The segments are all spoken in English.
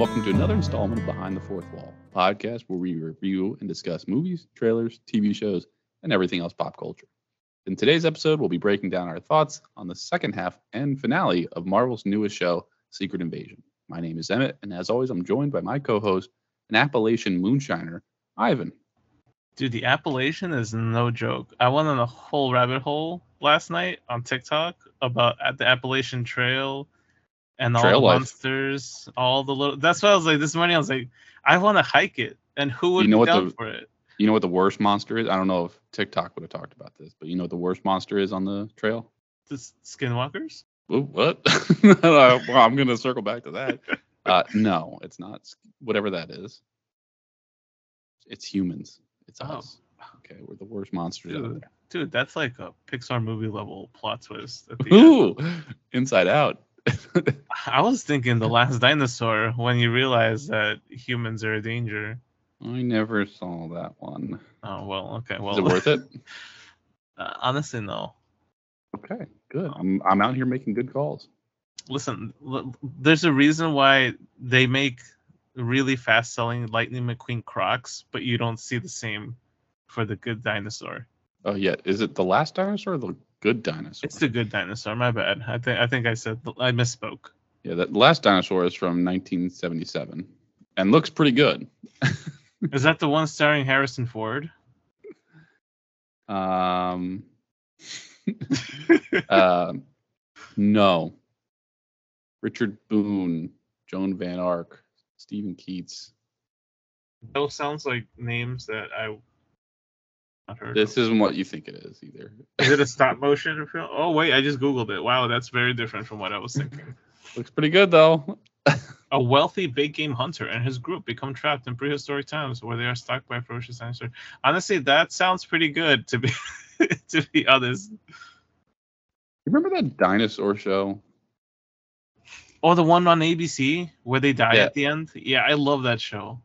welcome to another installment of Behind the Fourth Wall, podcast where we review and discuss movies, trailers, TV shows, and everything else pop culture. In today's episode, we'll be breaking down our thoughts on the second half and finale of Marvel's newest show, Secret Invasion. My name is Emmett, and as always, I'm joined by my co-host, an Appalachian moonshiner, Ivan. Dude, the Appalachian is no joke. I went on a whole rabbit hole last night on TikTok about the Appalachian Trail and all Trail the life. monsters, all the little. That's why I was like this morning. I was like, I want to hike it, and who would You know be down the- for it? You know what the worst monster is? I don't know if TikTok would have talked about this, but you know what the worst monster is on the trail? The Skinwalkers. Whoa, What? well, I'm to circle back to that. Uh, no, it's not. Whatever that is, it's humans. It's Oh. us. Okay, we're the worst monsters out Dude, there. dude, that's like a Pixar movie level plot twist. At the end. Ooh, Inside Out. I was thinking the last dinosaur when you realize that humans are a danger. I never saw that one. Oh well, okay, well, Is it worth it? uh, honestly, no. Okay, good. I'm I'm out here making good calls. listen l- there's a reason why they make really fast selling lightning mcqueen crocs but you don't see the same for the good dinosaur Oh yeah, is it the last dinosaur or the good dinosaur? it's the good dinosaur my bad i think i think i said i misspoke yeah, that last dinosaur is from 1977 and looks pretty good. is that the one starring harrison ford Um, uh, no. Richard Boone, Joan Van Ark, Stephen Keats. those sounds like names that i This isn't what you think it is either. is it a stop motion film oh wait i just googled it wow that's very different from what i was thinking Looks pretty good though. A wealthy big game hunter and his group become trapped in prehistoric times where they are stalked by ferocious dinosaurs. Honestly, that sounds pretty good to be to be honest. Remember that dinosaur show? Oh, the one on ABC where they die Yeah. at the end? Yeah, I love that show.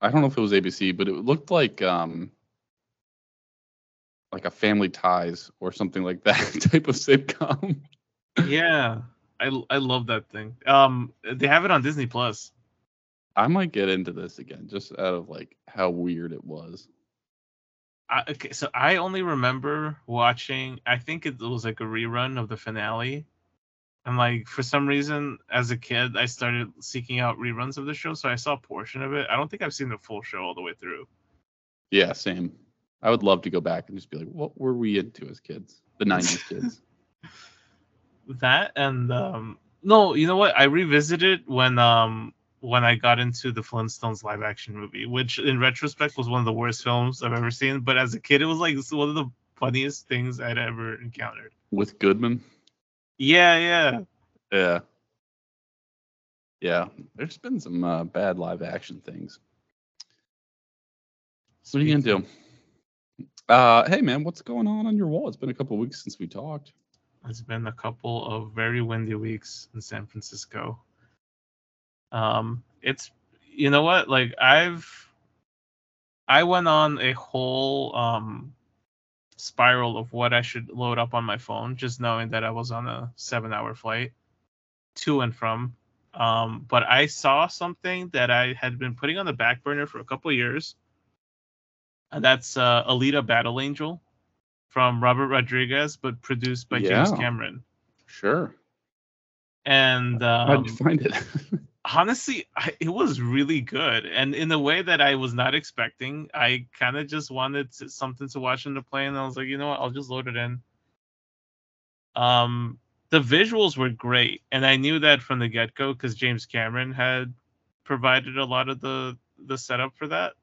I don't know if it was ABC, but it looked like um like a Family Ties or something like that type of sitcom. Yeah. I I love that thing. Um they have it on Disney Plus. I might get into this again just out of like how weird it was. I, okay, so I only remember watching I think it was like a rerun of the finale. And like for some reason as a kid I started seeking out reruns of the show, so I saw a portion of it. I don't think I've seen the full show all the way through. Yeah, same. I would love to go back and just be like, what were we into as kids? The 90s kids. That and um no, you know what? I revisited when um when I got into the Flintstones live action movie, which in retrospect was one of the worst films I've ever seen. But as a kid, it was like one of the funniest things I'd ever encountered. With Goodman. Yeah, yeah. Yeah. Yeah. There's been some uh, bad live action things. So what are you gonna do? Uh, hey man, what's going on on your wall? It's been a couple weeks since we talked. It's been a couple of very windy weeks in San Francisco. Um, it's you know what? Like I've I went on a whole um spiral of what I should load up on my phone, just knowing that I was on a seven hour flight to and from. Um, but I saw something that I had been putting on the back burner for a couple years. And that's uh, Alita Battle Angel from Robert Rodriguez, but produced by James Cameron. Sure. And How'd um, you find it? honestly, I, it was really good, and in a way that I was not expecting. I kind of just wanted to, something to watch on the plane, and I was like, you know what, I'll just load it in. Um, the visuals were great, and I knew that from the get go because James Cameron had provided a lot of the the setup for that.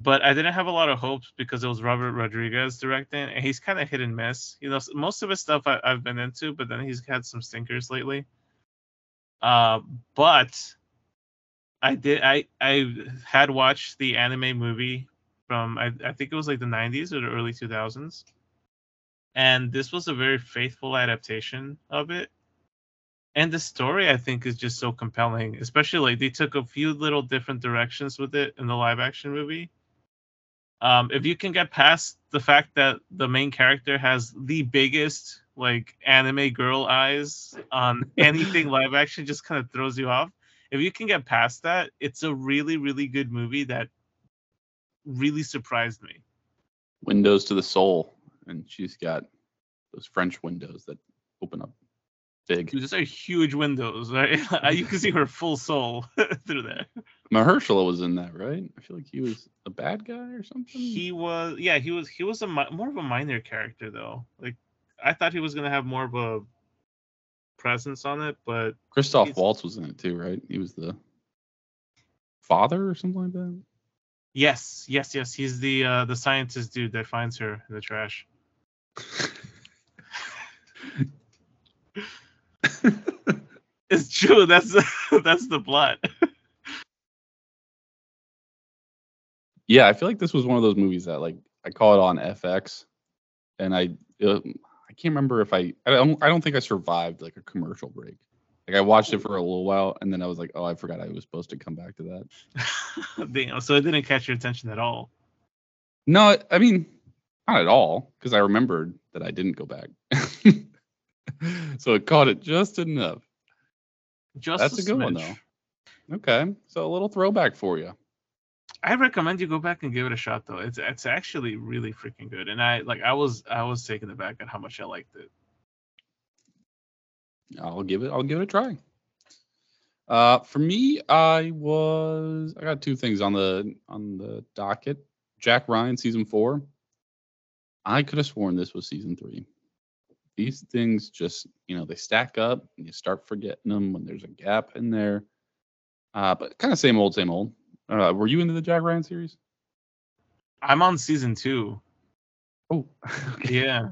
But I didn't have a lot of hopes because it was Robert Rodriguez directing, and he's kind of hit and miss. You know, most of his stuff I, I've been into, but then he's had some stinkers lately. Uh, but I did I I had watched the anime movie from I, I think it was like the 90s or the early 2000s. And this was a very faithful adaptation of it. And the story I think is just so compelling, especially like they took a few little different directions with it in the live action movie. Um, if you can get past the fact that the main character has the biggest like anime girl eyes on anything live action just kind of throws you off if you can get past that, it's a really really good movie that really surprised me. Windows to the soul, and she's got those French windows that open up big. Those are huge windows, right? you can see her full soul through there. Mahershala was in that, right? I feel like he was a bad guy or something. He was, yeah, he was. He was a more of a minor character though. Like I thought he was gonna have more of a presence on it, but Christoph Waltz was in it too, right? He was the father or something like that. yes, yes, yes, he's the uh, the scientist dude that finds her in the trash. It's true. That's that's the plot. yeah, I feel like this was one of those movies that like I call it on FX, and I uh, I can't remember if I I don't I don't think I survived like a commercial break. Like I watched it for a little while, and then I was like, oh, I forgot I was supposed to come back to that. Damn. So it didn't catch your attention at all. No, I mean not at all, because I remembered that I didn't go back. so it caught it just enough. Just That's a good one though. Okay, so a little throwback for you. I recommend you go back and give it a shot though. It's it's actually really freaking good. And I like I was I was taken aback at how much I liked it. I'll give it. I'll give it a try. Uh, for me, I was. I got two things on the on the docket. Jack Ryan season four. I could have sworn this was season three. These things just, you know, they stack up and you start forgetting them when there's a gap in there. Uh, but kind of same old, same old. Uh, were you into the Jack Ryan series? I'm on season two. Oh, okay. Yeah.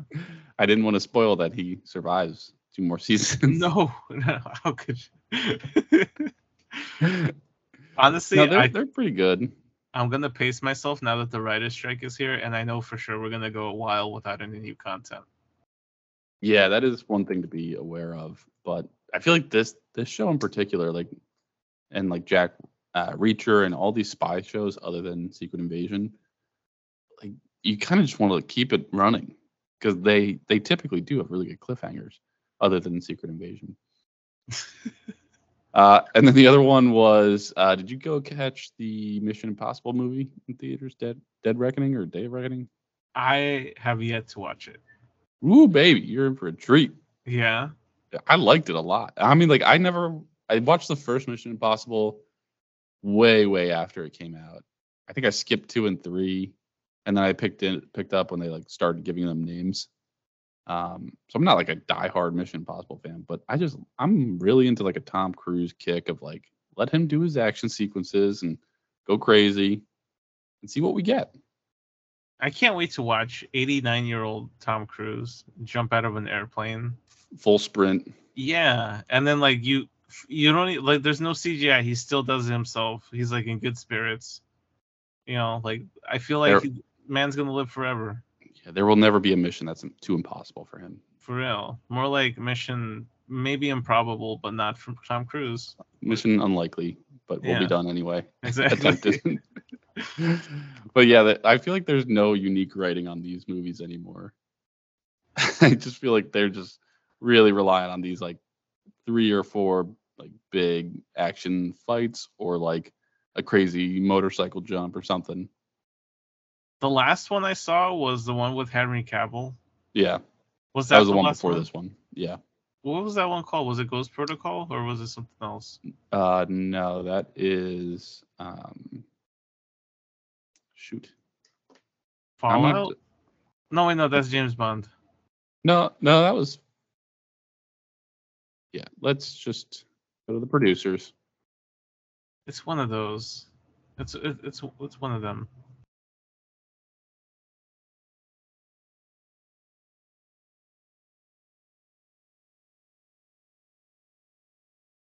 I didn't want to spoil that he survives two more seasons. no, no. How could you? Honestly, no, they're, I, they're pretty good. I'm gonna pace myself now that the writer's strike is here, and I know for sure we're gonna go a while without any new content. Yeah, that is one thing to be aware of. But I feel like this this show in particular, like and like Jack uh, Reacher and all these spy shows other than Secret Invasion, like you kind of just want to keep it running because they they typically do have really good cliffhangers other than Secret Invasion. uh, and then the other one was, uh, did you go catch the Mission Impossible movie in theaters, Dead Dead Reckoning or Day of Reckoning? I have yet to watch it. Ooh, baby, you're in for a treat. Yeah. I liked it a lot. I mean, like I never I watched the first Mission Impossible way, way after it came out. I think I skipped two and three, and then I picked it picked up when they like started giving them names. Um, so I'm not like a diehard Mission Impossible fan, but I just I'm really into like a Tom Cruise kick of like let him do his action sequences and go crazy and see what we get. I can't wait to watch 89 year old Tom Cruise jump out of an airplane. Full sprint. Yeah, and then like you, you don't like. There's no CGI. He still does it himself. He's like in good spirits. You know, like I feel like There- he, man's gonna live forever. Yeah, there will never be a mission that's too impossible for him. For real. More like mission, maybe improbable, but not from Tom Cruise. Mission unlikely, but we'll Yeah. be done anyway. Exactly. but yeah, that, I feel like there's no unique writing on these movies anymore. I just feel like they're just really relying on these like three or four like big action fights or like a crazy motorcycle jump or something. the last one I saw was the one with Henry Cavill. Yeah, Was that, that, was the one last before this one. Yeah. What was that one called? Was it Ghost Protocol or was it something else? Uh, no, that is um, shoot. Gonna- No, wait, no, that's James Bond. No, no, that was. Yeah, let's just go to the producers. It's one of those. It's it, it's it's one of them.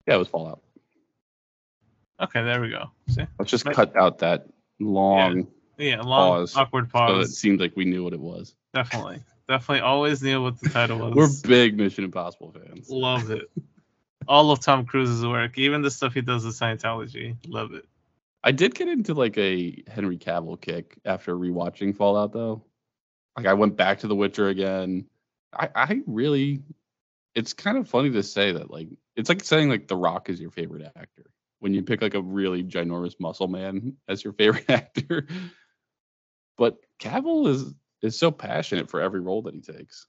Yeah, it was Fallout. Okay, there we go. See? Let's just cut out that long Yeah, long Pause. awkward pause. so it seemed like we knew what it was. Definitely, definitely. Always knew what the title was. We're big Mission Impossible fans. Love it. All of Tom Cruise's work, even the stuff he does with Scientology. Love it. I did get into like a Henry Cavill kick after rewatching Fallout though. Like I went back to The Witcher again. I, I really it's kind of funny to say that like it's like saying like The Rock is your favorite actor, when you pick like a really ginormous muscle man as your favorite actor. But Cavill is is so passionate for every role that he takes.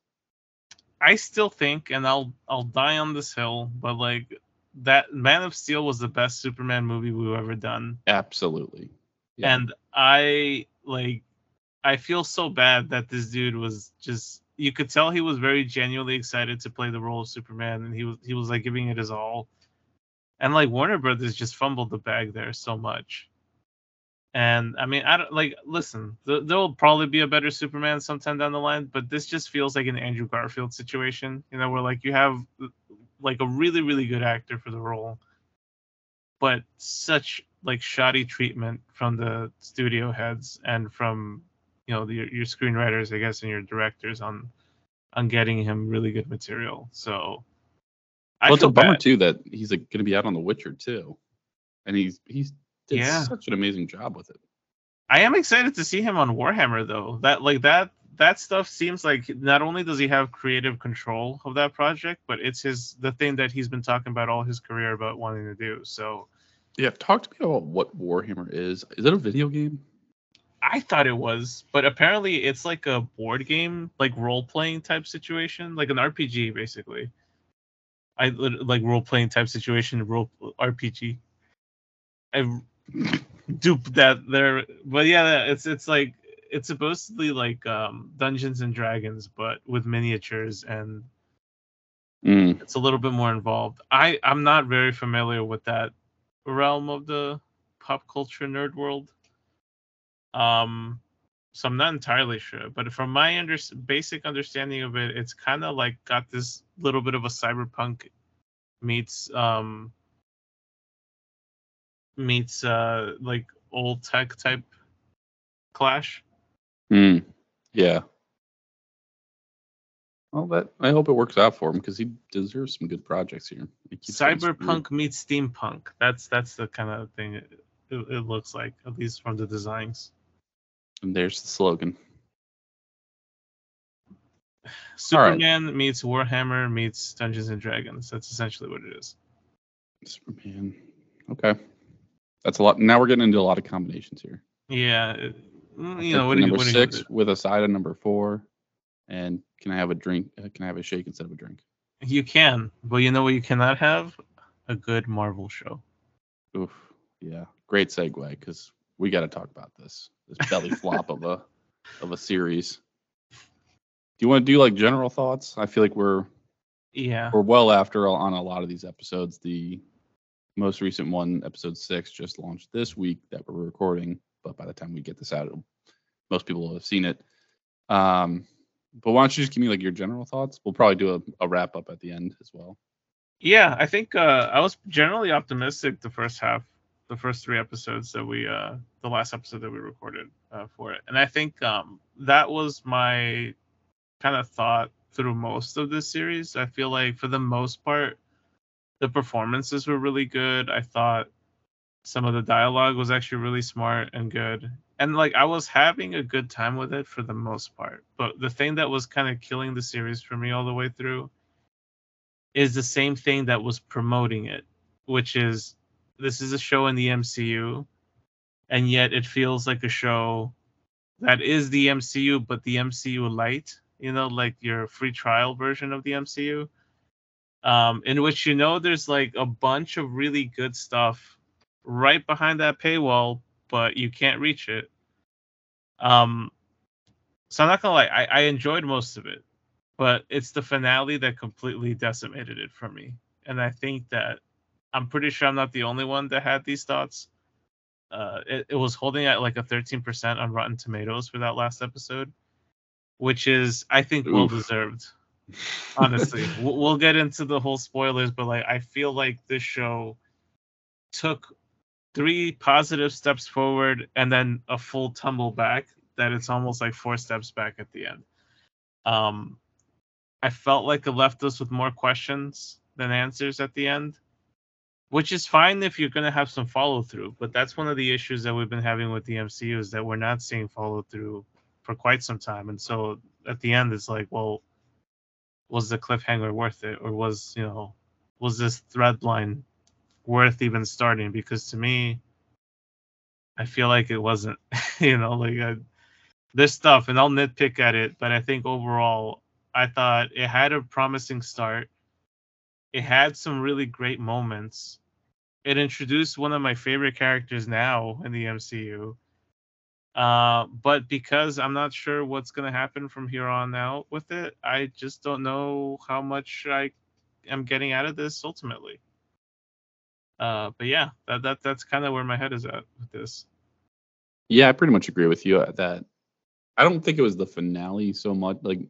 I still think, and I'll I'll die on this hill, but like that Man of Steel was the best Superman movie we've ever done. Absolutely. Yeah. And I like I feel so bad that this dude was just you could tell he was very genuinely excited to play the role of Superman and he was he was like giving it his all. And like Warner Brothers just fumbled the bag there so much. And I mean, I don't like. Listen, th- there will probably be a better Superman sometime down the line, but this just feels like an Andrew Garfield situation. You know, where like you have like a really really good actor for the role, but such like shoddy treatment from the studio heads and from you know the, your screenwriters, I guess, and your directors on on getting him really good material. So I well, it's a bummer bad. too that he's like, going to be out on The Witcher too, and he's he's did yeah. such an amazing job with it. I am excited to see him on Warhammer though. That like that that stuff seems like not only does he have creative control of that project, but it's his the thing that he's been talking about all his career about wanting to do. So yeah, talk to me about what Warhammer is. Is it a video game? I thought it was, but apparently it's like a board game, like role playing type situation, like an RPG basically. I like role playing type situation, role RPG. I dupe that there but yeah it's it's like it's supposedly like um dungeons and dragons but with miniatures and mm. it's a little bit more involved i i'm not very familiar with that realm of the pop culture nerd world um so i'm not entirely sure but from my under- basic understanding of it it's kind of like got this little bit of a cyberpunk meets um meets uh like old tech type clash. Hmm. Yeah. Well, that I hope it works out for him because he deserves some good projects here. Cyberpunk meets steampunk. That's that's the kind of thing it, it, it looks like, at least from the designs. And there's the slogan. Superman right. meets Warhammer meets Dungeons and Dragons. That's essentially what it is. Superman. Okay. That's a lot. Now we're getting into a lot of combinations here. Yeah, mm, you know, what number you, six with a side of number four, and can I have a drink? Uh, can I have a shake instead of a drink? You can, but you know what you cannot have? A good Marvel show. Oof, yeah, great segue because we got to talk about this this belly flop of a of a series. Do you want to do like general thoughts? I feel like we're yeah we're well after on a lot of these episodes. The most recent one, episode six, just launched this week that we're recording. But by the time we get this out, most people will have seen it. Um, but why don't you just give me like your general thoughts? We'll probably do a, a wrap up at the end as well. Yeah, I think uh, I was generally optimistic the first half, the first three episodes that we, uh, the last episode that we recorded uh, for it, and I think um, that was my kind of thought through most of this series. I feel like for the most part, the performances were really good. I thought some of the dialogue was actually really smart and good. And like I was having a good time with it for the most part. But the thing that was kind of killing the series for me all the way through is the same thing that was promoting it, which is this is a show in the MCU and yet it feels like a show that is the MCU but the MCU light, you know, like your free trial version of the MCU um, in which you know there's like a bunch of really good stuff right behind that paywall, but you can't reach it. Um, so I'm not gonna lie, I, I enjoyed most of it, but it's the finale that completely decimated it for me. And I think that I'm pretty sure I'm not the only one that had these thoughts. Uh, it, it was holding at like a 13% on Rotten Tomatoes for that last episode, which is I think well deserved. Honestly we'll, we'll get into the whole spoilers but like i feel like this show took three positive steps forward and then a full tumble back that it's almost like four steps back at the end. Um i felt like it left us with more questions than answers at the end which is fine if you're going to have some follow through but that's one of the issues that we've been having with the mcu is that we're not seeing follow through for quite some time and so at the end it's like well was the cliffhanger worth it or was you know was this thread line worth even starting because to me, I feel like it wasn't. you know, like I, this stuff, and I'll nitpick at it, but I think overall, I thought it had a promising start. It had some really great moments. It introduced one of my favorite characters now in the MCU. Uh, but because I'm not sure what's going to happen from here on out with it, I just don't know how much I am getting out of this ultimately. Uh, but yeah, that, that that's kind of where my head is at with this. Yeah, I pretty much agree with you that I don't think it was the finale so much. Like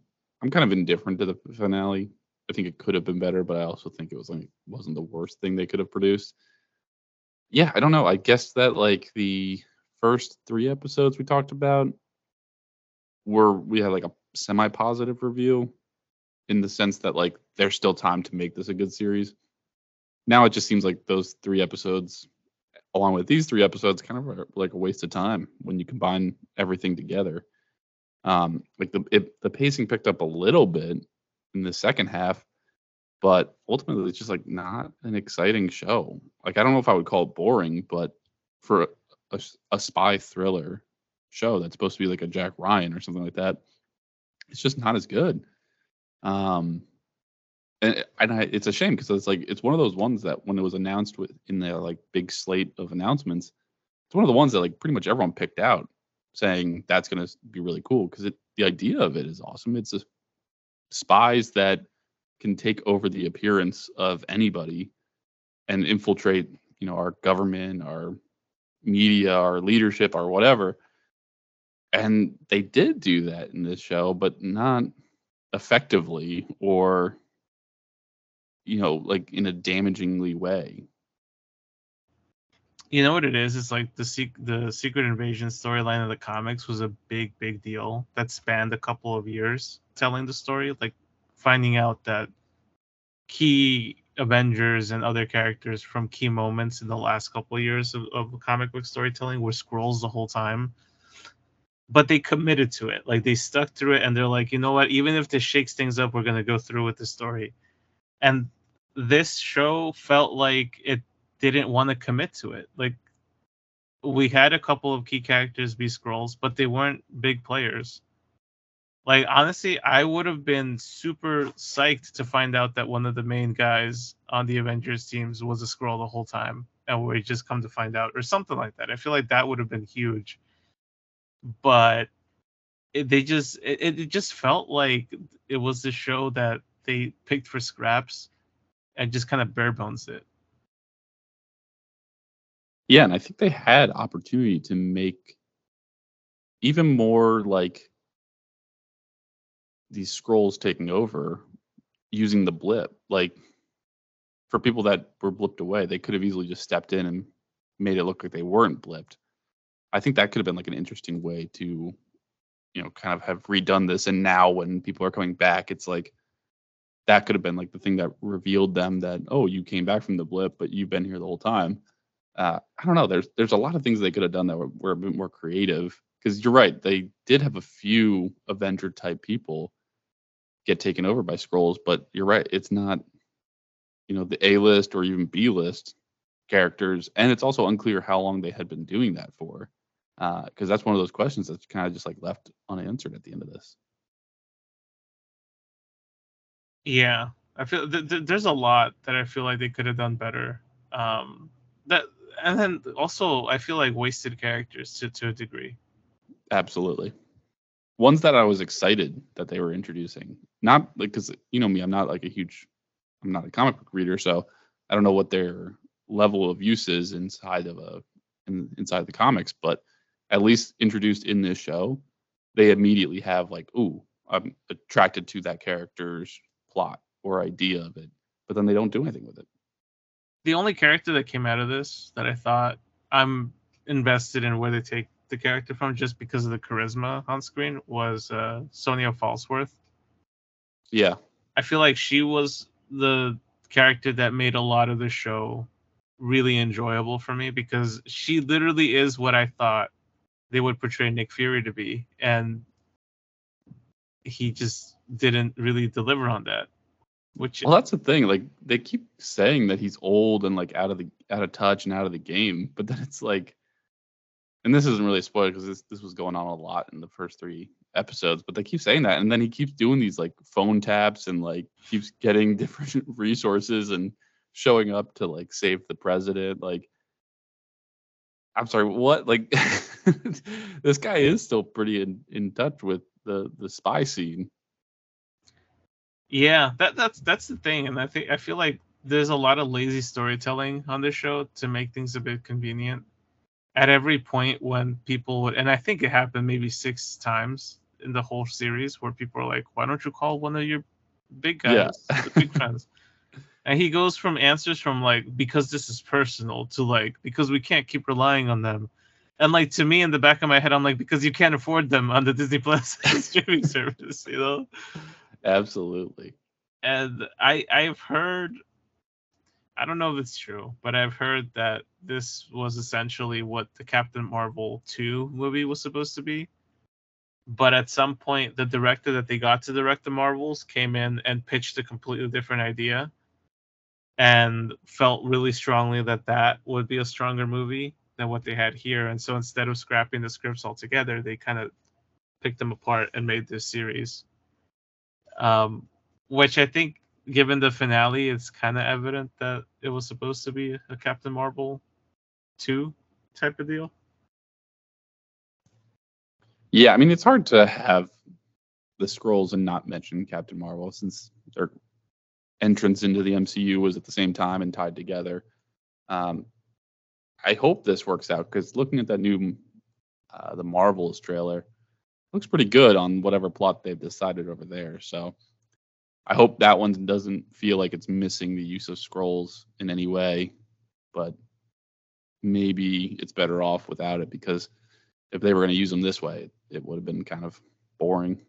I'm kind of indifferent to the finale. I think it could have been better, but I also think it was like wasn't the worst thing they could have produced. Yeah, I don't know. I guess that like the first three episodes we talked about were we had like a semi positive review in the sense that like there's still time to make this a good series. Now it just seems like those three episodes along with these three episodes kind of are like a waste of time when you combine everything together. Um, like the it, the pacing picked up a little bit in the second half, but ultimately it's just like not an exciting show. Like I don't know if I would call it boring, but for a, a, spy thriller show that's supposed to be like a Jack Ryan or something like that, it's just not as good. Um, and and I, it's a shame because it's like it's one of those ones that when it was announced with in the like big slate of announcements, it's one of the ones that like pretty much everyone picked out, saying that's going to be really cool because it the idea of it is awesome. It's a spies that can take over the appearance of anybody and infiltrate, you know, our government, our media, our leadership, or whatever. And they did do that in this show, but not effectively or you know, like in a damagingly way. You know what it is? It's like the the Secret Invasion storyline of the comics was a big, big deal that spanned a couple of years telling the story, like finding out that key Avengers and other characters from key moments in the last couple of years of, of comic book storytelling were Skrulls the whole time. But they committed to it. Like they stuck through it and they're like, you know what, even if this shakes things up, we're gonna go through with the story. And this show felt like it didn't want to commit to it. Like we had a couple of key characters be Skrulls, but they weren't big players. Like honestly, I would have been super psyched to find out that one of the main guys on the Avengers teams was a Skrull the whole time, and we just come to find out, or something like that. I feel like that would have been huge. But it, they just it, it just felt like it was the show that they picked for scraps and just kind of bare bones it. Yeah, and I think they had opportunity to make even more like these Skrulls taking over using the blip. Like for people that were blipped away, they could have easily just stepped in and made it look like they weren't blipped. I think that could have been like an interesting way to, you know, kind of have redone this. And now when people are coming back, it's like that could have been like the thing that revealed them that oh you came back from the blip but you've been here the whole time uh, i don't know there's there's a lot of things they could have done that were, were a bit more creative because you're right they did have a few avenger type people get taken over by Skrulls, but you're right it's not you know the a list or even b list characters and it's also unclear how long they had been doing that for because uh, that's one of those questions that's kind of just like left unanswered at the end of this Yeah, I feel th- th- there's a lot that I feel like they could have done better. Um, that and then also I feel like wasted characters to to a degree. Absolutely. Ones that I was excited that they were introducing. Not like because you know me, I'm not like a huge, I'm not a comic book reader, so I don't know what their level of use is inside of a in, inside the comics, but at least introduced in this show, they immediately have like, ooh, I'm attracted to that character's plot or idea of it, but then they don't do anything with it. The only character that came out of this that I thought I'm invested in where they take the character from just because of the charisma on screen was uh, Sonya Falsworth. Yeah. I feel like she was the character that made a lot of the show really enjoyable for me because she literally is what I thought they would portray Nick Fury to be. And he just didn't really deliver on that. Which Well, that's the thing. Like they keep saying that he's old and like out of the out of touch and out of the game, but then it's like, and this isn't really a spoiler because this this was going on a lot in the first three episodes, but they keep saying that, and then he keeps doing these like phone taps and like keeps getting different resources and showing up to like save the president. Like, I'm sorry, what? Like, this guy is still pretty in in touch with the the spy scene. Yeah, that that's that's the thing, and I think I feel like there's a lot of lazy storytelling on this show to make things a bit convenient. At every point when people would, and I think it happened maybe six times in the whole series, where people are like, "Why don't you call one of your big Yeah. guys, the big friends?" And he goes from answers from like because this is personal to like because we can't keep relying on them. And like to me in the back of my head, I'm like because you can't afford them on the Disney Plus streaming service, you know Absolutely. and I I've heard I don't know if it's true, but I've heard that this was essentially what the Captain Marvel 2 movie was supposed to be. But at some point the director that they got to direct the Marvels came in and pitched a completely different idea and felt really strongly that that would be a stronger movie than what they had here and so instead of scrapping the scripts altogether they kind of picked them apart and made this series um, which I think, given the finale, it's kind of evident that it was supposed to be a Captain Marvel two type of deal. Yeah, I mean it's hard to have the Skrulls and not mention Captain Marvel since their entrance into the MCU was at the same time and tied together. Um, I hope this works out because looking at that new uh, the Marvels trailer looks pretty good on whatever plot they've decided over there. So I hope that one doesn't feel like it's missing the use of Skrulls in any way, but maybe it's better off without it because if they were going to use them this way, it would have been kind of boring.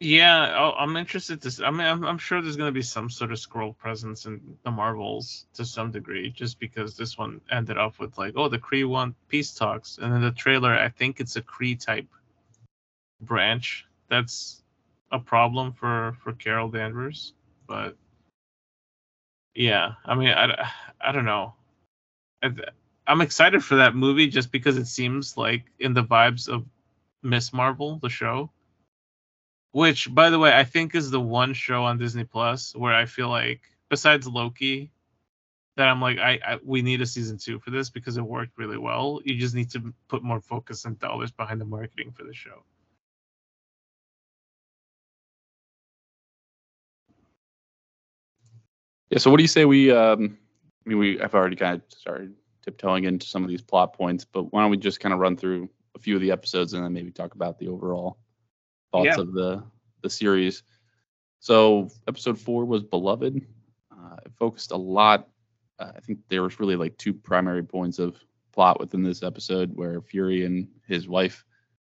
Yeah, I'll- I'm interested to. I mean, I'm, I'm sure there's going to be some sort of Skrull presence in the Marvels to some degree, just because this one ended up with like, oh, the Kree want peace talks, and then the trailer, I think it's a Kree type branch. That's a problem for for Carol Danvers, but yeah, I mean, I, I don't know. I, I'm excited for that movie just because it seems like in the vibes of Miss Marvel, the show which by the way i think is the one show on disney plus where i feel like besides loki that i'm like I, I we need a season two for this because it worked really well you just need to put more focus and dollars behind the marketing for the show Yeah. So what do you say we? Um, I mean, we I've already kind of started tiptoeing into some of these plot points, but why don't we just kind of run through a few of the episodes and then maybe talk about the overall thoughts Yeah. of the the series. So episode four was beloved. Uh, it focused a lot. Uh, I think there was really like two primary points of plot within this episode where Fury and his wife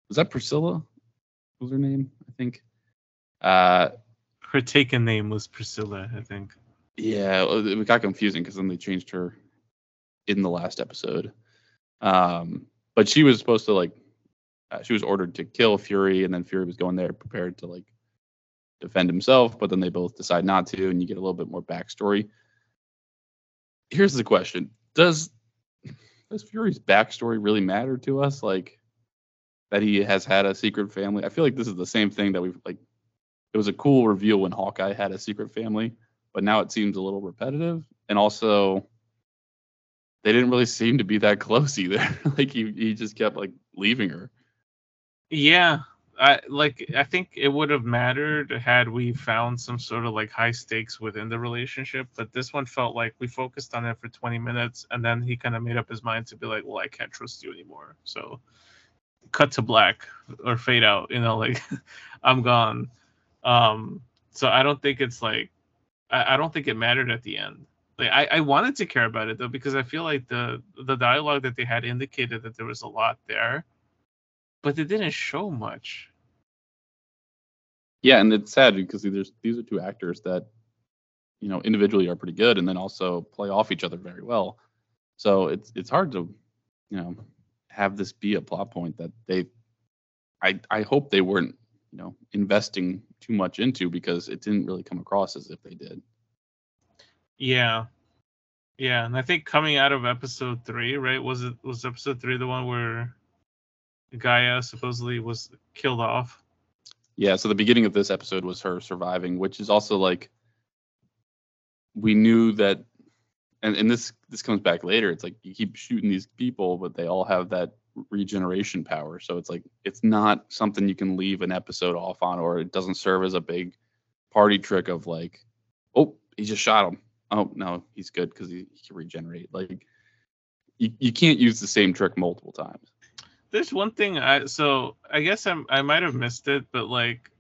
was that Priscilla? What was her name? I think. Uh, her taken name was priscilla i think Yeah, it got confusing because then they changed her in the last episode. Um, but she was supposed to like, uh, she was ordered to kill Fury, and then Fury was going there prepared to like defend himself. But then they both decide not to, and you get a little bit more backstory. Here's the question: Does does Fury's backstory really matter to us? Like that he has had a secret family. I feel like this is the same thing that we've like. It was a cool reveal when Hawkeye had a secret family but now it seems a little repetitive. And also, they didn't really seem to be that close either. like he, he just kept like leaving her. Yeah i like i think it would have mattered had we found some sort of like high stakes within the relationship but this one felt like we focused on it for 20 minutes and then he kind of made up his mind to be like well i can't trust you anymore so cut to black or fade out you know like i'm gone. Um so i don't think it's like I, I don't think it mattered at the end. Like I, I wanted to care about it though because i feel like the the dialogue that they had indicated that there was a lot there but they didn't show much Yeah, and it's sad because there's these are two actors that, you know, individually are pretty good and then also play off each other very well. So it's it's hard to, you know, have this be a plot point that they I I hope they weren't you know, investing too much into because it didn't really come across as if they did. Yeah. Yeah, and I think coming out of episode three, right? Was it was episode three the one where G'iah supposedly was killed off? Yeah, so the beginning of this episode was her surviving, which is also like we knew that and, and this this comes back later. It's like you keep shooting these people, but they all have that regeneration power. So it's like it's not something you can leave an episode off on, or it doesn't serve as a big party trick of like, oh, he just shot him. Oh no, he's good because he, he can regenerate. Like you, you can't use the same trick multiple times. There's one thing I so I guess I'm I might have missed it, but like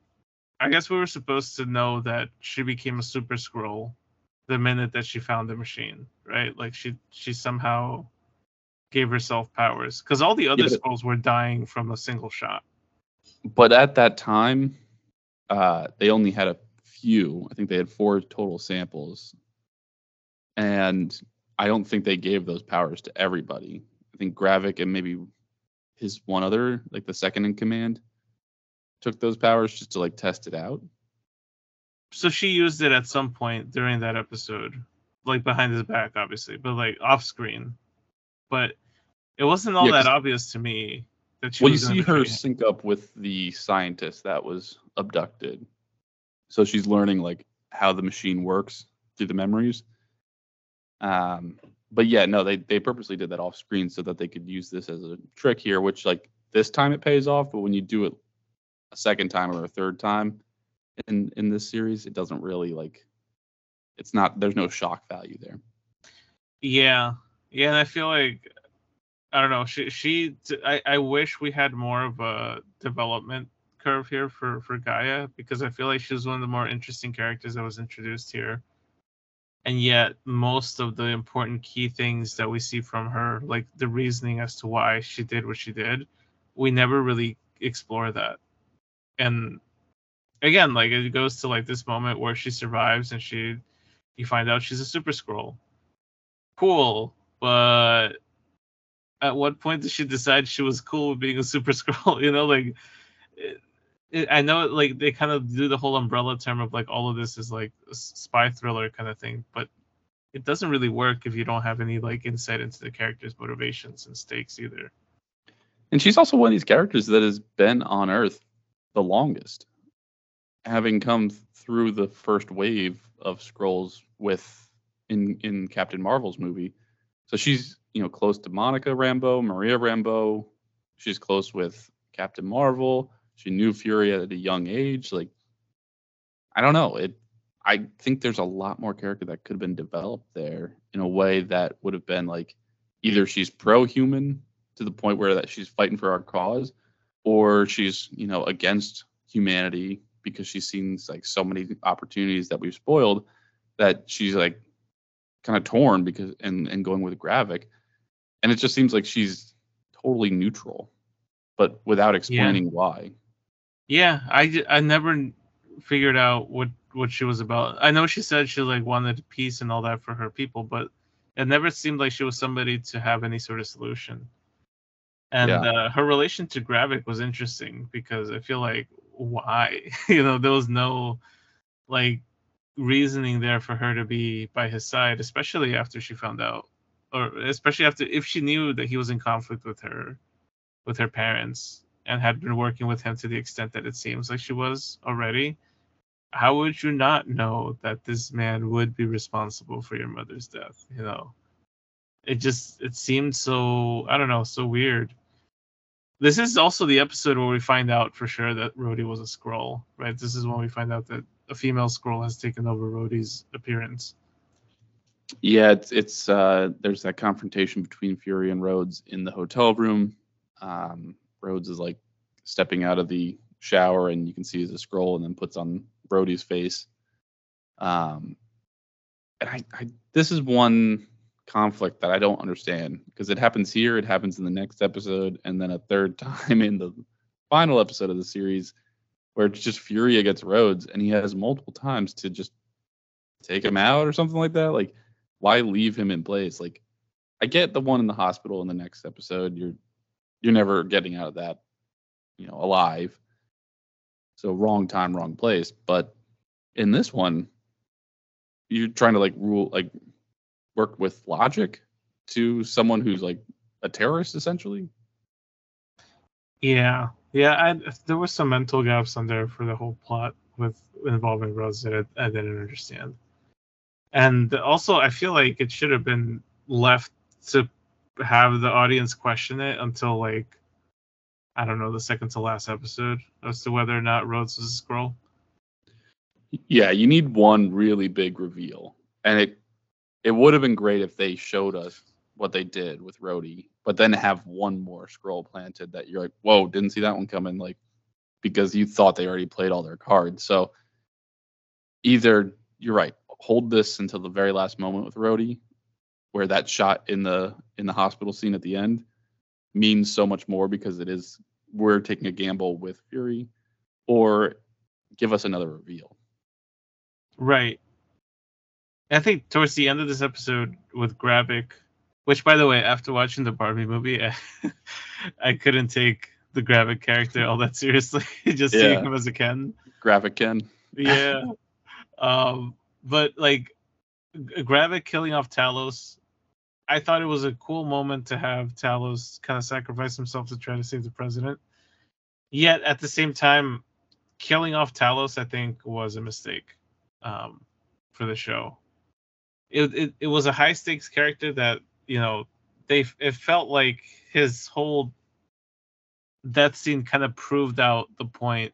I guess we were supposed to know that she became a super Skrull the minute that she found the machine, right? Like she she somehow gave herself powers because all the other yeah, Skrulls were dying from a single shot. But at that time, uh, they only had a few. I think they had four total samples, and I don't think they gave those powers to everybody. I think Gravik and maybe his one other, like the second in command, took those powers just to like test it out. So she used it at some point during that episode, like behind his back, obviously, but like off screen. But it wasn't all yeah, that obvious to me that she. Well, you see her sync up with the scientist that was abducted, so she's learning like how the machine works through the memories. Um, but yeah, no, they they purposely did that off screen so that they could use this as a trick here, which like this time it pays off, but when you do it a second time or a third time in in this series, it doesn't really like it's not there's no shock value there. Yeah. Yeah, and I feel like I don't know, she she I, I wish we had more of a development curve here for for G'iah because I feel like she's one of the more interesting characters that was introduced here and yet most of the important key things that we see from her like the reasoning as to why she did what she did we never really explore that. And again like it goes to like this moment where she survives and she you find out she's a super Skrull cool but at what point did she decide she was cool with being a super Skrull you know like I know like they kind of do the whole umbrella term of like all of this is like a spy thriller kind of thing, but it doesn't really work if you don't have any like insight into the character's motivations and stakes either. And she's also one of these characters that has been on Earth the longest, having come through the first wave of Skrulls with in in Captain Marvel's movie. So she's you know close to Monica Rambeau, Maria Rambeau. She's close with Captain Marvel she knew Fury at a young age. Like, I don't know. It. I think there's a lot more character that could have been developed there in a way that would have been like either she's pro-human to the point where that she's fighting for our cause, or she's you know against humanity because she's seen like so many opportunities that we've spoiled that she's like kind of torn because and and going with Gravik, and it just seems like she's totally neutral, but without explaining yeah. why. Yeah, I, I never figured out what what she was about. I know she said she like wanted peace and all that for her people, but it never seemed like she was somebody to have any sort of solution. And yeah. uh, her relation to Gravik was interesting because I feel like why you know there was no like reasoning there for her to be by his side, especially after she found out, or especially after if she knew that he was in conflict with her with her parents and had been working with him to the extent that it seems like she was already, how would you not know that this man would be responsible for your mother's death? You know, it just it seemed so I don't know so weird. This is also the episode where we find out for sure that Rhodey was a Skrull, right? This is when we find out that a female Skrull has taken over Rhodey's appearance. Yeah, it's it's uh, there's that confrontation between Fury and Rhodes in the hotel room. Um, Rhodes is like stepping out of the shower and you can see the Skrull, and then puts on Rhodey's face. Um, and I, I, this is one conflict that I don't understand because it happens here, it happens in the next episode, and then a third time in the final episode of the series where it's just Fury against Rhodes and he has multiple times to just take him out or something like that. Like, why leave him in place? Like, I get the one in the hospital in the next episode. You're you're never getting out of that, you know, alive. So wrong time, wrong place. But in this one, you're trying to like rule like work with logic to someone who's like a terrorist essentially. Yeah, yeah. I, there was some mental gaps on there for the whole plot with involving Rhodes that I, I didn't understand. And also, I feel like it should have been left to have the audience question it until like I don't know the second to last episode as to whether or not Rhodes was a Skrull. Yeah, you need one really big reveal, and it it would have been great if they showed us what they did with Rhodey, but then have one more Skrull planted that you're like, whoa, didn't see that one coming, like because you thought they already played all their cards. So either you're right, hold this until the very last moment with Rhodey, where that shot in the in the hospital scene at the end means so much more because it is we're taking a gamble with Fury, or give us another reveal. Right. I think towards the end of this episode with Gravik, which by the way, after watching the Barbie movie, I, I couldn't take the Gravik character all that seriously. Just yeah. seeing him as a Ken. Gravik Ken. Yeah. um, but like Gravik killing off Talos, I thought it was a cool moment to have Talos kind of sacrifice himself to try to save the president. Yet at the same time, killing off Talos, I think, was a mistake um, for the show. It, it it was a high stakes character that you know they it felt like his whole death scene kind of proved out the point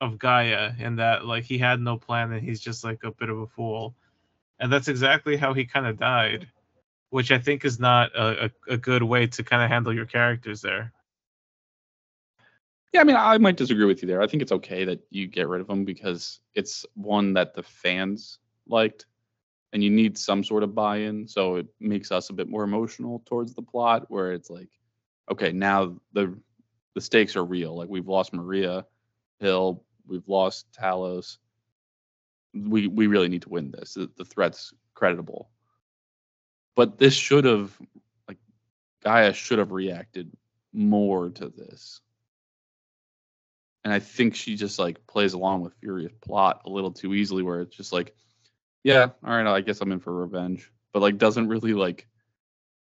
of G'iah in that like he had no plan and he's just like a bit of a fool. And that's exactly how he kind of died, which I think is not a, a, a good way to kind of handle your characters there. Yeah, I mean, I might disagree with you there. I think it's okay that you get rid of him because it's one that the fans liked, and you need some sort of buy-in. So it makes us a bit more emotional towards the plot, where it's like, okay, now the the stakes are real. Like we've lost Maria Hill, we've lost Talos. We we really need to win this. The, the threat's creditable. But this should have like G'iah should have reacted more to this. And I think she just like plays along with Fury's plot a little too easily where it's just like, yeah, all right, I guess I'm in for revenge. But like doesn't really like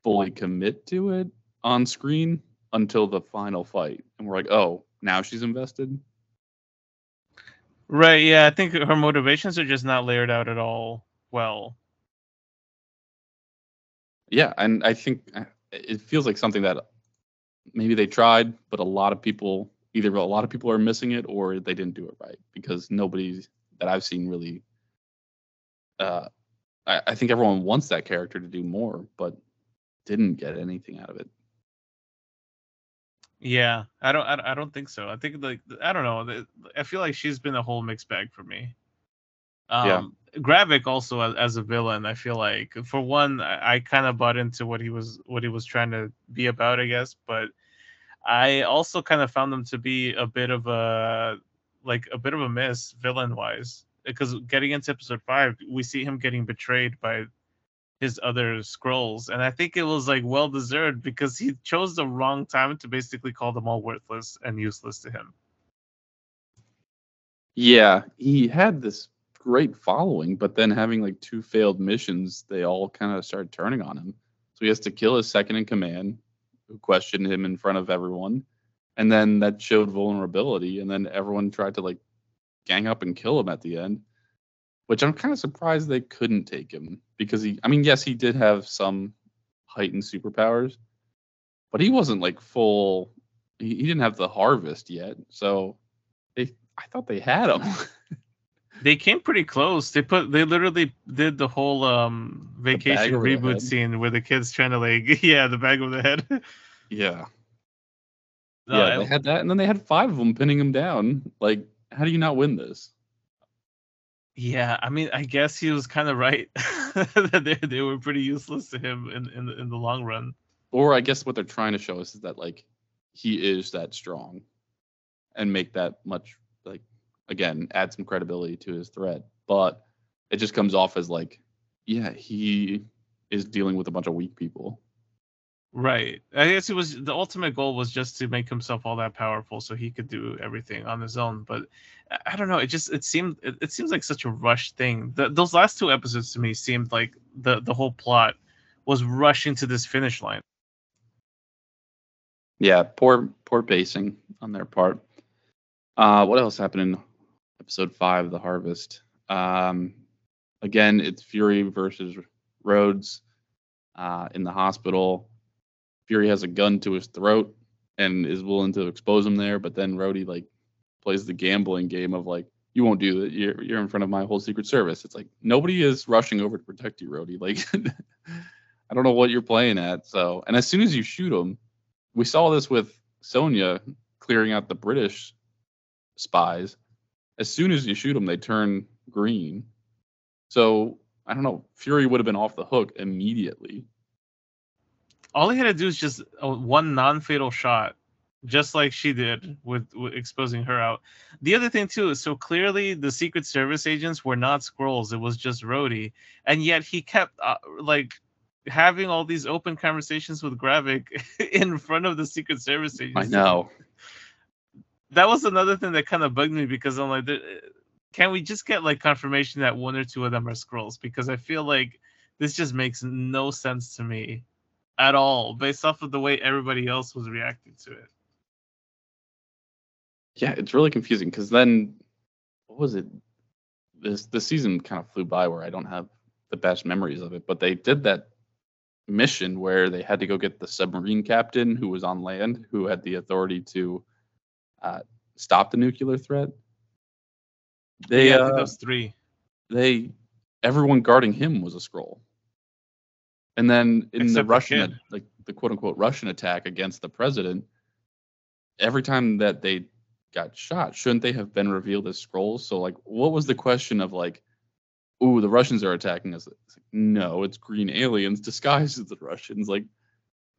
fully commit to it on screen until the final fight. And we're like, oh, now she's invested. Right. Yeah. I think her motivations are just not layered out at all well. Yeah. And I think uh, it feels like something that maybe they tried, but a lot of people, either a lot of people are missing it or they didn't do it right because nobody that I've seen really. Uh, I, I think everyone wants that character to do more, but didn't get anything out of it. Yeah, I don't. I, don't think so. I think like I don't know. I feel like she's been a whole mixed bag for me. Um, yeah. Gravik also as, as, a villain, I feel like for one, I, I kind of bought into what he was what he was trying to be about, I guess. But I also kind of found him to be a bit of a like a bit of a miss villain wise because getting into episode five, we see him getting betrayed by his other Skrulls, and i think it was like well deserved because he chose the wrong time to basically call them all worthless and useless to him yeah he had this great following but then having like two failed missions they all kind of started turning on him so he has to kill his second in command who questioned him in front of everyone and then that showed vulnerability and then everyone tried to like gang up and kill him at the end which I'm kind of surprised they couldn't take him because he, I mean, yes, he did have some heightened superpowers, but he wasn't like full. He, he didn't have the harvest yet, so they, I thought they had him. they came pretty close. They put, they literally did the whole um vacation reboot scene where the kids trying to like, yeah, the bag of the head. yeah. No, yeah, I, they had that, and then they had five of them pinning him down. Like, how do you not win this? Yeah, I mean, I guess he was kind of right that they, they were pretty useless to him in in the, in the long run. Or I guess what they're trying to show us is that like he is that strong, and make that much like again add some credibility to his threat. But it just comes off as like, yeah, he is dealing with a bunch of weak people. Right. I guess it was the ultimate goal was just to make himself all that powerful so he could do everything on his own. But I- don't know. It just it seemed it, it seems like such a rushed thing. The, those last two episodes to me seemed like the the whole plot was rushing to this finish line. Yeah, poor poor pacing on their part. Uh, what else happened in episode five The Harvest? Um, again, it's Fury versus Rhodes uh, in the hospital. Fury has a gun to his throat and is willing to expose him there, but then Rhodey like plays the gambling game of like, you won't do that. You're you're in front of my whole Secret Service. It's like nobody is rushing over to protect you, Rhodey. Like, I don't know what you're playing at. So, and as soon as you shoot him, we saw this with Sonya clearing out the British spies. As soon as you shoot them, they turn green. So I don't know. Fury would have been off the hook immediately. All he had to do is just one non-fatal shot, just like she did with, with exposing her out. The other thing too is so clearly the Secret Service agents were not Skrulls; it was just Rhodey, and yet he kept uh, like having all these open conversations with Gravik in front of the Secret Service agents. I know. That was another thing that kind of bugged me because I'm like, eh, can we just get like confirmation that one or two of them are Skrulls? Because I feel like this just makes no sense to me at all based off of the way everybody else was reacting to it. Yeah, it's really confusing because then what was it? This the season kind of flew by where I don't have the best memories of it, but they did that mission where they had to go get the submarine captain who was on land, who had the authority to uh, stop the nuclear threat. They yeah, uh, three. they everyone guarding him was a Skrull. And then in the Except the Russian kid. like the quote unquote Russian attack against the president, every time that they got shot, shouldn't they have been revealed as Skrulls? So like what was the question of like, ooh, the Russians are attacking us? It's like, no, it's green aliens disguised as the Russians. Like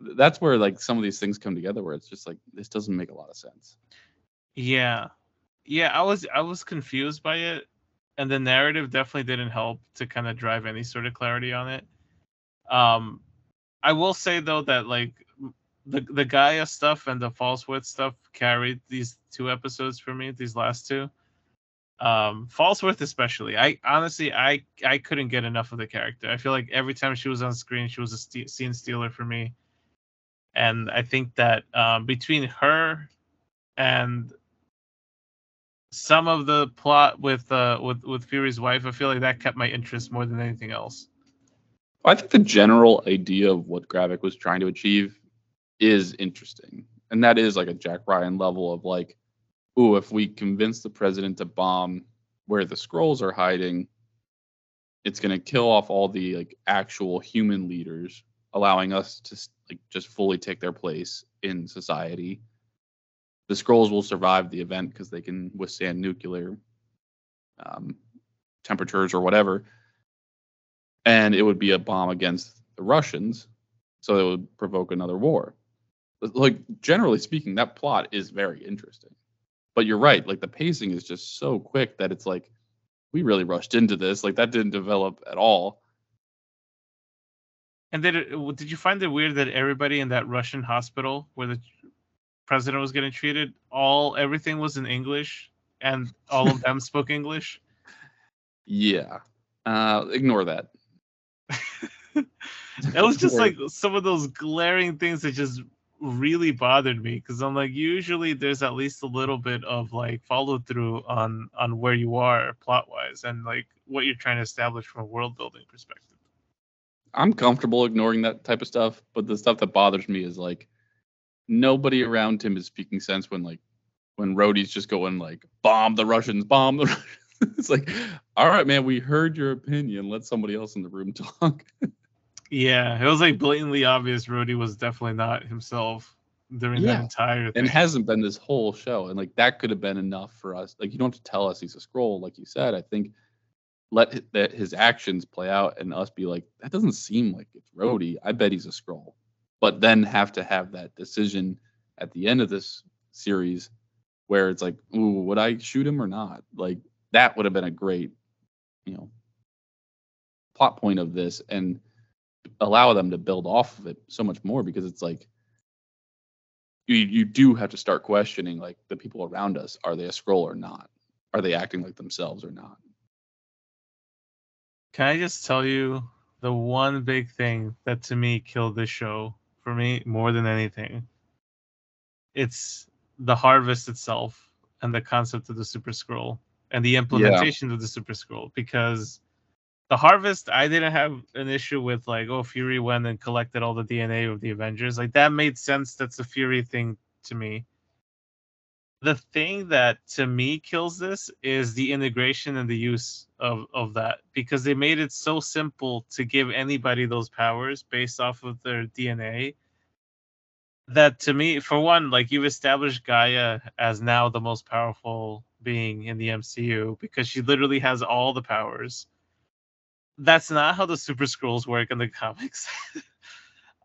that's where like some of these things come together where it's just like this doesn't make a lot of sense. Yeah. Yeah, I was I was confused by it. And the narrative definitely didn't help to kind of drive any sort of clarity on it. Um I will say though that like the the G'iah stuff and the Falsworth stuff carried these two episodes for me, these last two. Um Falsworth especially. I honestly I I couldn't get enough of the character. I feel like every time she was on screen, she was a ste- scene stealer for me. And I think that um, between her and some of the plot with uh with with Fury's wife, I feel like that kept my interest more than anything else. I think the general idea of what Gravik was trying to achieve is interesting. And that is like a Jack Ryan level of like, ooh, if we convince the president to bomb where the Skrulls are hiding, it's going to kill off all the like actual human leaders, allowing us to like just fully take their place in society. The Skrulls will survive the event because they can withstand nuclear um, temperatures or whatever and it would be a bomb against the Russians, so it would provoke another war. Like generally speaking, that plot is very interesting. But you're right, like the pacing is just so quick that it's like we really rushed into this. Like that didn't develop at all. And then did you find it weird that everybody in that Russian hospital where the president was getting treated, all everything was in English and all of them spoke English? Yeah. Uh, ignore that. It was just like some of those glaring things that just really bothered me because I'm like usually there's at least a little bit of like follow through on on where you are plot wise and like what you're trying to establish from a world building perspective. I'm comfortable ignoring that type of stuff, but the stuff that bothers me is like nobody around him is speaking sense when like when Rhodey's just going like bomb the Russians, bomb the Russians. it's like, all right, man, we heard your opinion. Let somebody else in the room talk. Yeah, it was like blatantly obvious Rhodey was definitely not himself during Yeah, that entire thing. and hasn't been this whole show. And like that could have been enough for us. Like you don't have to tell us he's a Skrull, like you said. I think let that his actions play out and us be like, that doesn't seem like it's Rhodey. I bet he's a Skrull. But then have to have that decision at the end of this series where it's like, ooh, would I shoot him or not? Like that would have been a great, you know, plot point of this. And allow them to build off of it so much more because it's like you you do have to start questioning like the people around us are they a Skrull or not are they acting like themselves or not Can I just tell you the one big thing that to me killed this show for me more than anything? It's the harvest itself and the concept of the Super Skrull and the implementation of the Super Skrull because the harvest I didn't have an issue with like oh Fury went and collected all the DNA of the Avengers. Like that made sense. That's a Fury thing to me the thing that to me kills this is the integration and the use of of that because they made it so simple to give anybody those powers based off of their DNA that to me for one like you've established G'iah as now the most powerful being in the MCU because she literally has all the powers. That's not how the super Skrulls work in the comics.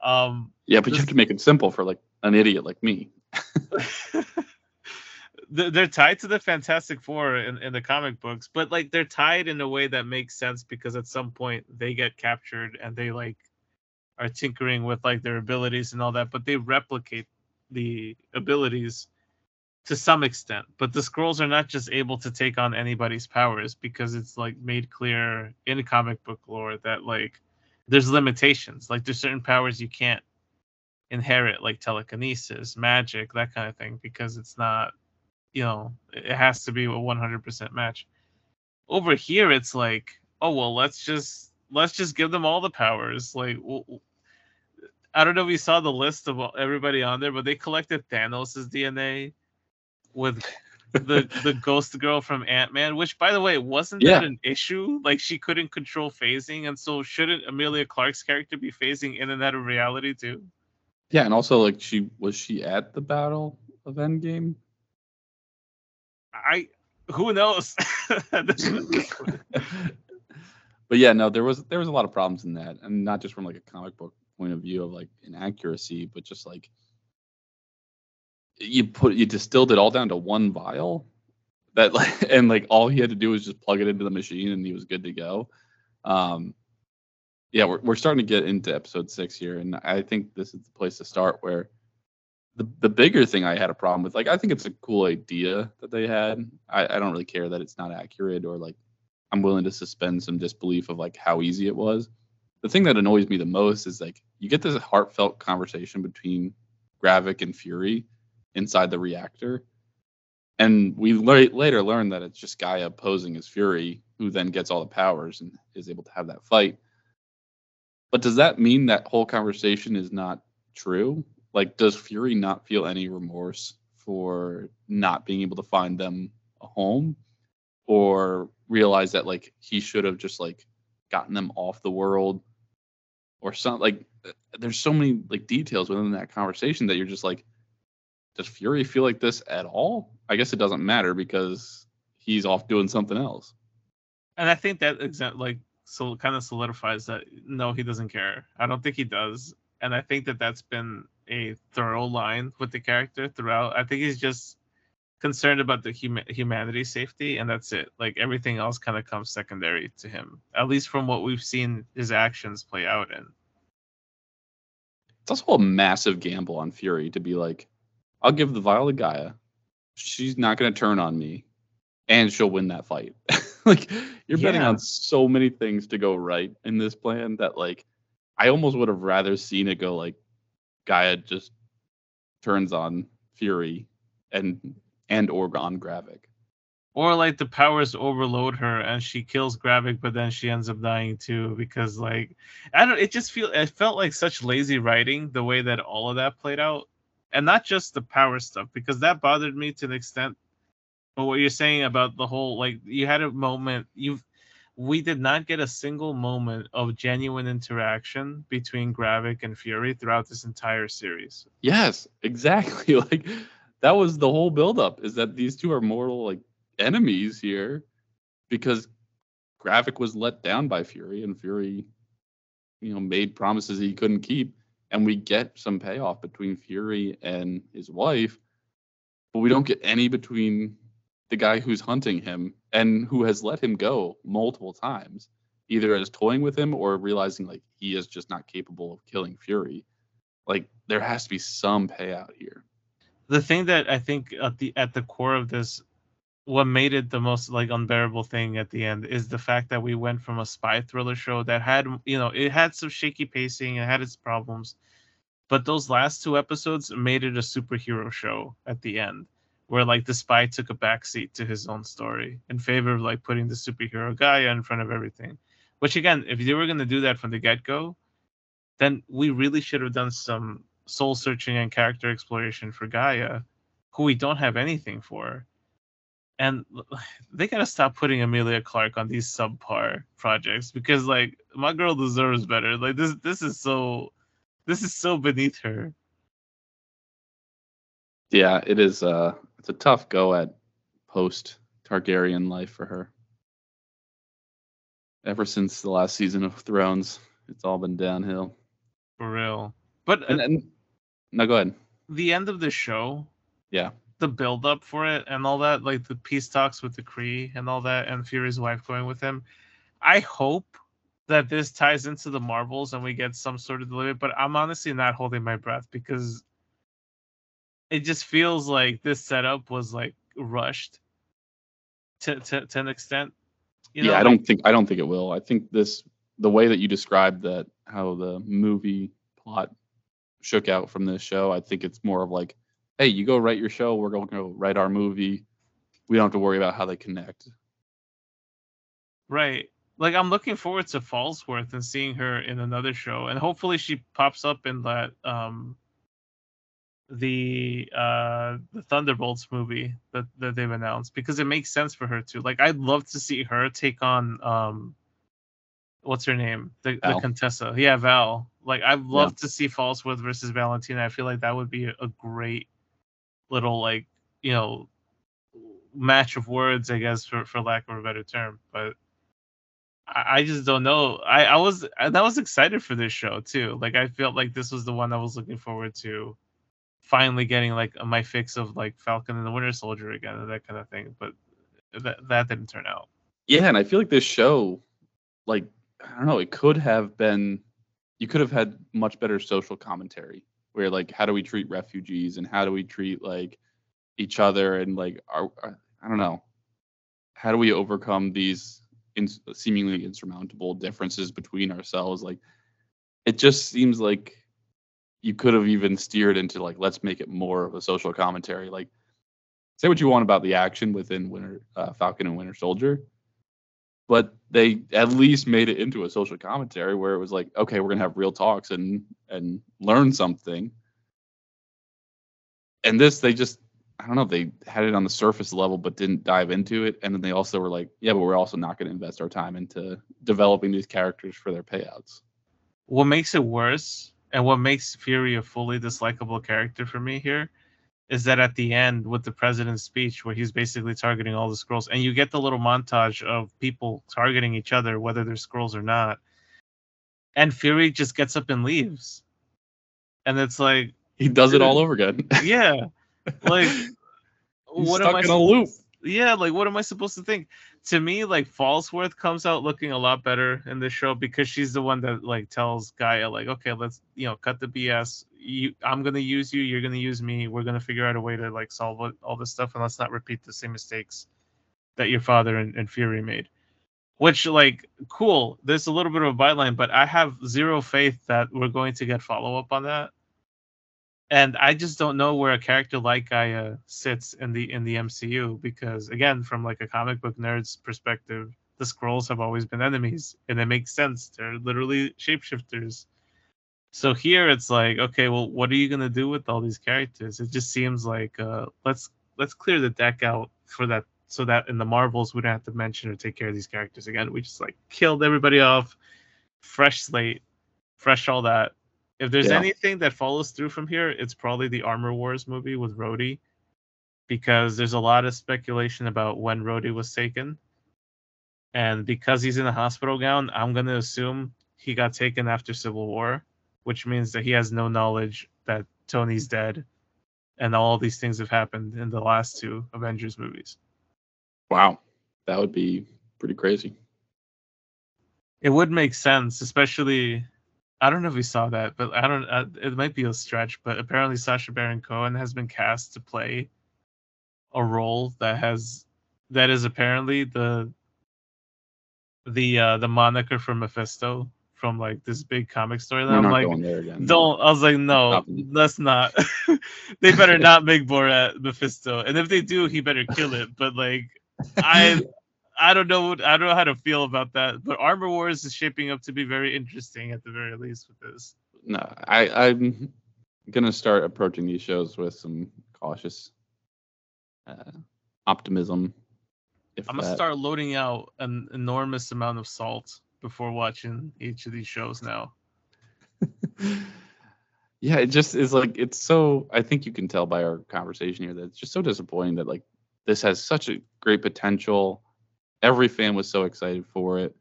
Um yeah but you have to make it simple for like an idiot like me they're tied to the Fantastic Four in, in the comic books, but like they're tied in a way that makes sense because at some point they get captured and they like are tinkering with like their abilities and all that, but they replicate the abilities to some extent. But the Skrulls are not just able to take on anybody's powers because it's like made clear in comic book lore that like there's limitations. Like there's certain powers you can't inherit, like telekinesis, magic, that kind of thing, because it's not you know, it has to be a 100% match. Over here, it's like, oh well, let's just let's just give them all the powers. Like, I don't know if you saw the list of everybody on there, but they collected Thanos' DNA with the the Ghost Girl from Ant Man, which by the way, wasn't Yeah. that an issue? Like she couldn't control phasing, and so shouldn't Emilia Clarke's character be phasing in and out of reality too? yeah and also like she was she at the battle of endgame I who knows? but yeah, no, there was there was a lot of problems in that, and not just from like a comic book point of view of like inaccuracy, but just like you put you distilled it all down to one vial that like and like all he had to do was just plug it into the machine and he was good to go. Um yeah, we're we're starting to get into episode six here, and I think this is the place to start where the the bigger thing I had a problem with, like I think it's a cool idea that they had. I, I don't really care that it's not accurate or like I'm willing to suspend some disbelief of like how easy it was. The thing that annoys me the most is like you get this heartfelt conversation between Gravik and Fury inside the reactor. And we la- later learn that it's just G'iah posing as Fury, who then gets all the powers and is able to have that fight. But does that mean that whole conversation is not true? Like, does Fury not feel any remorse for not being able to find them a home? Or realize that like he should have just like gotten them off the world or something like uh, there's so many like details within that conversation that you're just like does Fury feel like this at all? I guess it doesn't matter because he's off doing something else. and I think that exa- like so kind of solidifies that no, he doesn't care. I don't think he does, and I think that that's been a thorough line with the character throughout. I think he's just concerned about the huma- humanity safety, and that's it. Like everything else kind of comes secondary to him, at least from what we've seen his actions play out in. It's also a massive gamble on Fury to be like, I'll give the vial to G'iah. She's not going to turn on me, and she'll win that fight. like you're betting on so many things to go right in this plan that like I almost would have rather seen it go like G'iah just turns on Fury and and or on Gravik. Or like the powers overload her and she kills Gravik, but then she ends up dying too because like I don't. It just feel it felt like such lazy writing the way that all of that played out, and not just the power stuff because that bothered me to an extent. But what you're saying about the whole like you had a moment you've we did not get a single moment of genuine interaction between Gravik and Fury throughout this entire series. Yes, exactly. Like that was the whole buildup is that these two are mortal like enemies here because Gravik was let down by Fury and Fury, you know, made promises he couldn't keep. And we get some payoff between Fury and his wife, but we don't get any between the guy who's hunting him and who has let him go multiple times. either as toying with him or realizing like he is just not capable of killing Fury. Like there has to be some payout here. The thing that I think at the at the core of this, what made it the most like unbearable thing at the end is the fact that we went from a spy thriller show that had you know it had some shaky pacing, it had its problems, but those last two episodes made it a superhero show at the end where like the spy took a backseat to his own story in favor of like putting the superhero guy in front of everything. Which again, if you were gonna do that from the get go, then we really should have done some soul searching and character exploration for G'iah, who we don't have anything for. And they gotta stop putting Emilia Clarke on these subpar projects because like my girl deserves better. Like this this is so this is so beneath her. Yeah, it is uh it's a tough go at post Targaryen life for her ever since the last season of Thrones. It's all been downhill. For real. But uh, And, and no, go ahead. the end of the show, Yeah, the build up for it and all that, like the peace talks with the Kree and all that, and Fury's wife going with him. I hope that this ties into the Marvels and we get some sort of delivery, but I'm honestly not holding my breath because it just feels like this setup was like rushed to to, to an extent. You know, yeah. I don't think I don't think it will. I think this the way that you described that how the movie plot shook out from this show. I think it's more of like, hey, you go write your show. We're going to go write our movie. We don't have to worry about how they connect. Right. Like I'm looking forward to Falsworth and seeing her in another show, and hopefully she pops up in that um the uh the Thunderbolts movie that that they've announced because it makes sense for her to. Like I'd love to see her take on um what's her name the, the Contessa. Yeah, Val. Like I'd love to see Falsworth versus Valentina. I feel like that would be a, great little like you know match of words, I guess, for for lack of a better term, but. I I just don't know. I, I was and I was excited for this show too. Like I felt like this was the one I was looking forward to finally getting like my fix of like Falcon and the Winter Soldier again and that kind of thing. But that that didn't turn out. Yeah, and I feel like this show, like I don't know, it could have been, you could have had much better social commentary where like how do we treat refugees and how do we treat like each other and like are, are I don't know, how do we overcome these in, seemingly insurmountable differences between ourselves? Like it just seems like you could have even steered into like let's make it more of a social commentary. Like say what you want about the action within Winter uh, Falcon and Winter Soldier but they at least made it into a social commentary where it was like, okay, we're gonna have real talks and and learn something. And this, they just, I don't know, they had it on the surface level, but didn't dive into it. And then they also were like, yeah, but we're also not going to invest our time into developing these characters for their payouts. What makes it worse and what makes Fury a fully dislikable character for me here is that at the end with the president's speech where he's basically targeting all the Skrulls and you get the little montage of people targeting each other whether they're Skrulls or not and fury just gets up and leaves and it's like He does it all over again. yeah like what am I in a loop. yeah, like what am I supposed to think? To me, like Falsworth comes out looking a lot better in this show because she's the one that like tells G'iah like, okay, let's you know cut the BS. You, I'm gonna use you. You're gonna use me. We're gonna figure out a way to like solve all this stuff, and let's not repeat the same mistakes that your father and, and Fury made. Which like cool. There's a little bit of a byline, but I have zero faith that we're going to get follow up on that and I just don't know where a character like G'iah sits in the in the MCU because again, from like a comic book nerd's perspective, the Skrulls have always been enemies, and it makes sense. They're literally shapeshifters. So here it's like, okay, well, what are you gonna do with all these characters? It just seems like uh, let's let's clear the deck out for that, so that in the Marvels we don't have to mention or take care of these characters again. We just like killed everybody off, fresh slate, fresh all that. If there's Yeah. anything that follows through from here, it's probably the Armor Wars movie with Rhodey, because there's a lot of speculation about when Rhodey was taken, and because he's in a hospital gown, I'm gonna assume he got taken after Civil War, which means that he has no knowledge that Tony's dead, and all these things have happened in the last two Avengers movies. Wow, that would be pretty crazy. It would make sense, especially. I don't know if we saw that, but I don't. Uh, it might be a stretch, but apparently Sacha Baron Cohen has been cast to play a role that has that is apparently the the uh the moniker for Mephisto from like this big comic story. We're I'm like, again. don't. I was like, no, let's not. they better not make Borat Mephisto, and if they do, he better kill it. But like, I, I don't know. what- I don't know how to feel about that. But Armor Wars is shaping up to be very interesting at the very least with this. No, I, I'm gonna start approaching these shows with some cautious uh, optimism. If I'm gonna that- start loading out an enormous amount of salt before watching each of these shows now. yeah, it just is like it's so. I think you can tell by our conversation here that it's just so disappointing that like this has such a great potential. Every fan was so excited for it,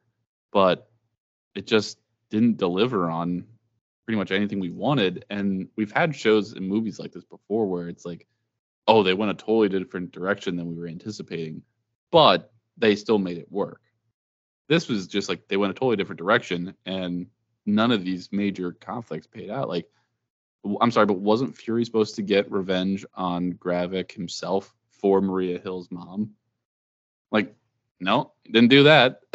but it just didn't deliver on pretty much anything we wanted. And we've had shows and movies like this before where it's like, oh, they went a totally different direction than we were anticipating, but they still made it work. This was just like they went a totally different direction, and none of these major conflicts paid out. Like, I'm sorry, but wasn't Fury supposed to get revenge on Gravik himself for Maria Hill's mom? Like, no, didn't do that.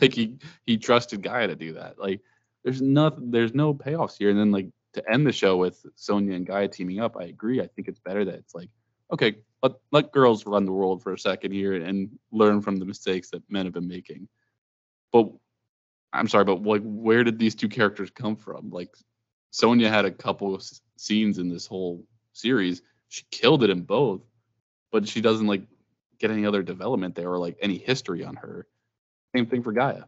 like he he trusted G'iah to do that. Like, there's nothing, there's no payoffs here. And then like to end the show with Sonya and G'iah teaming up, I agree. I think it's better that it's like, okay, let let girls run the world for a second here and learn from the mistakes that men have been making. But I'm sorry, but like, where did these two characters come from? Like, Sonya had a couple scenes in this whole series. She killed it in both, but she doesn't like get any other development there or like any history on her. Same thing for G'iah.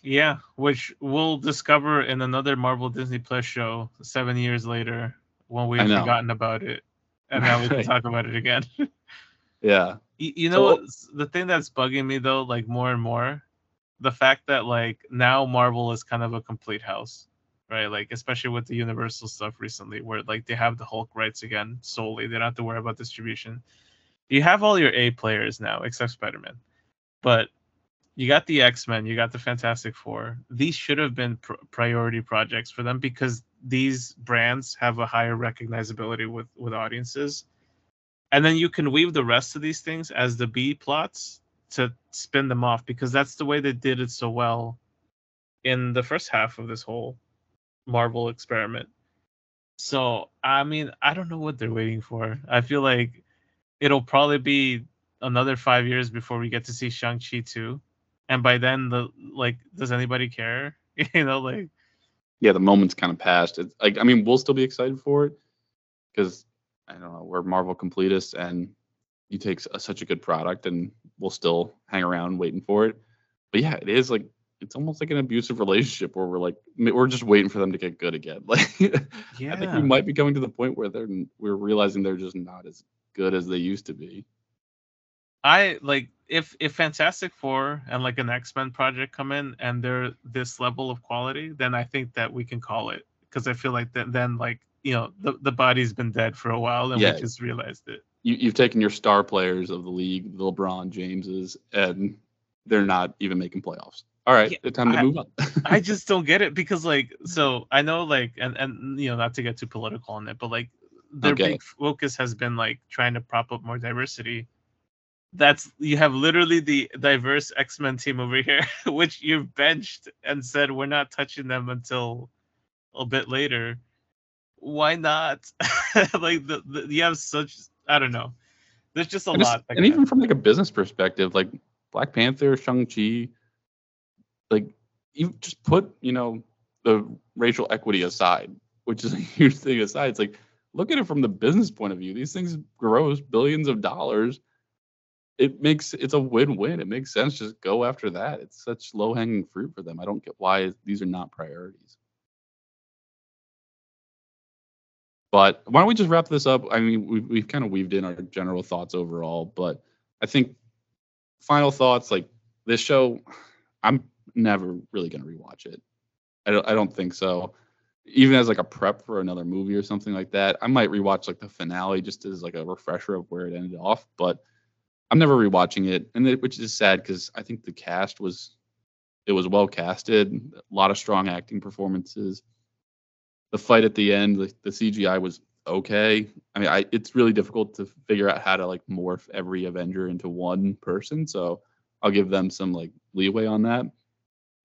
Yeah, which we'll discover in another Marvel Disney Plus show seven years later when we've forgotten about it, and now we can talk about it again. Yeah. You, you know So- the thing that's bugging me though, like more and more, the fact that like now Marvel is kind of a complete house, right? Like especially with the Universal stuff recently, where like they have the Hulk rights again solely. They don't have to worry about distribution. You have all your A players now, except Spider Man, but you got the X Men, you got the Fantastic Four. These should have been pr- priority projects for them because these brands have a higher recognizability with with audiences and then you can weave the rest of these things as the B plots to spin them off because that's the way they did it so well in the first half of this whole Marvel experiment. So I mean, I don't know what they're waiting for. I feel like it'll probably be another five years before we get to see Shang Chi too, and by then the like, does anybody care? you know, like yeah, the moment's kind of passed. It's like I mean, we'll still be excited for it because I don't know we're Marvel completists, and you take s- such a good product, and we'll still hang around waiting for it. But yeah, it is like it's almost like an abusive relationship where we're like we're just waiting for them to get good again. Like yeah. I think we might be coming to the point where they're we're realizing they're just not as good as they used to be. I like if if Fantastic Four and like an X Men project come in and they're this level of quality, then I think that we can call it because I feel like then then like you know the the body's been dead for a while and Yeah. we just realized it. You, you've taken your star players of the league, the LeBron Jameses, and they're not even making playoffs. All right, Yeah, time to I- move on. I just don't get it because like so I know like and and you know not to get too political on it, but like their Okay. big focus has been like trying to prop up more diversity. That's you have literally the diverse X Men team over here, which you've benched and said we're not touching them until a bit later. Why not? like the, the you have such I don't know. There's just a and, lot. and even from like a business perspective, like Black Panther, Shang Chi, like you just put you know the racial equity aside, which is a huge thing aside. It's like look at it from the business point of view. These things gross billions of dollars. It makes it's a win-win. It makes sense. Just go after that. It's such low-hanging fruit for them. I don't get why these are not priorities. But why don't we just wrap this up? I mean, we've, we've kind of weaved in our general thoughts overall, but I think final thoughts like this show, I'm never really going to rewatch it. I don't, I don't think so. Even as like a prep for another movie or something like that, I might rewatch like the finale just as like a refresher of where it ended off. But I'm never rewatching it, and it, which is sad because I think the cast was it was well casted, a lot of strong acting performances. The fight at the end, the, the CGI was okay. I mean, I it's really difficult to figure out how to like morph every Avenger into one person, so I'll give them some like leeway on that.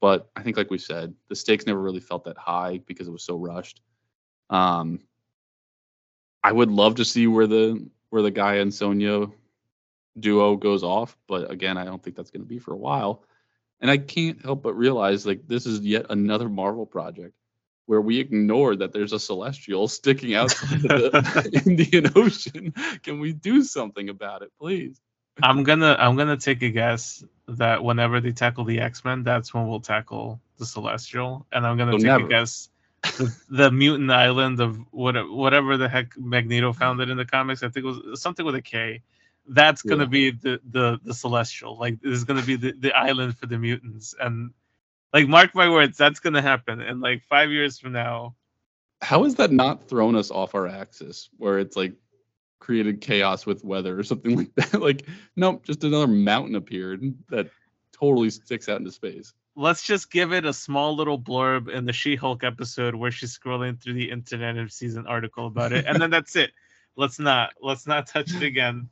But I think, like we said, the stakes never really felt that high because it was so rushed. Um, I would love to see where the where the G'iah and Sonya duo goes off, but again, I don't think that's going to be for a while. And I can't help but realize like this is yet another Marvel project where we ignore that there's a celestial sticking out of the Indian Ocean. Can we do something about it, please? I'm gonna I'm gonna take a guess that whenever they tackle the X Men, that's when we'll tackle the Celestial, and I'm gonna So take never. a guess the, the mutant island of what whatever the heck Magneto found it in the comics. I think it was something with a K. That's gonna Yeah. be the the the Celestial. Like this is gonna be the, the island for the mutants, and like mark my words, that's gonna happen. And like five years from now, How has that not thrown us off our axis where it's like created chaos with weather or something like that? like, nope, just another mountain appeared that totally sticks out into space. let's just give it a small little blurb in the She-Hulk episode where she's scrolling through the internet and sees an article about it, and then that's it. Let's not let's not touch it again.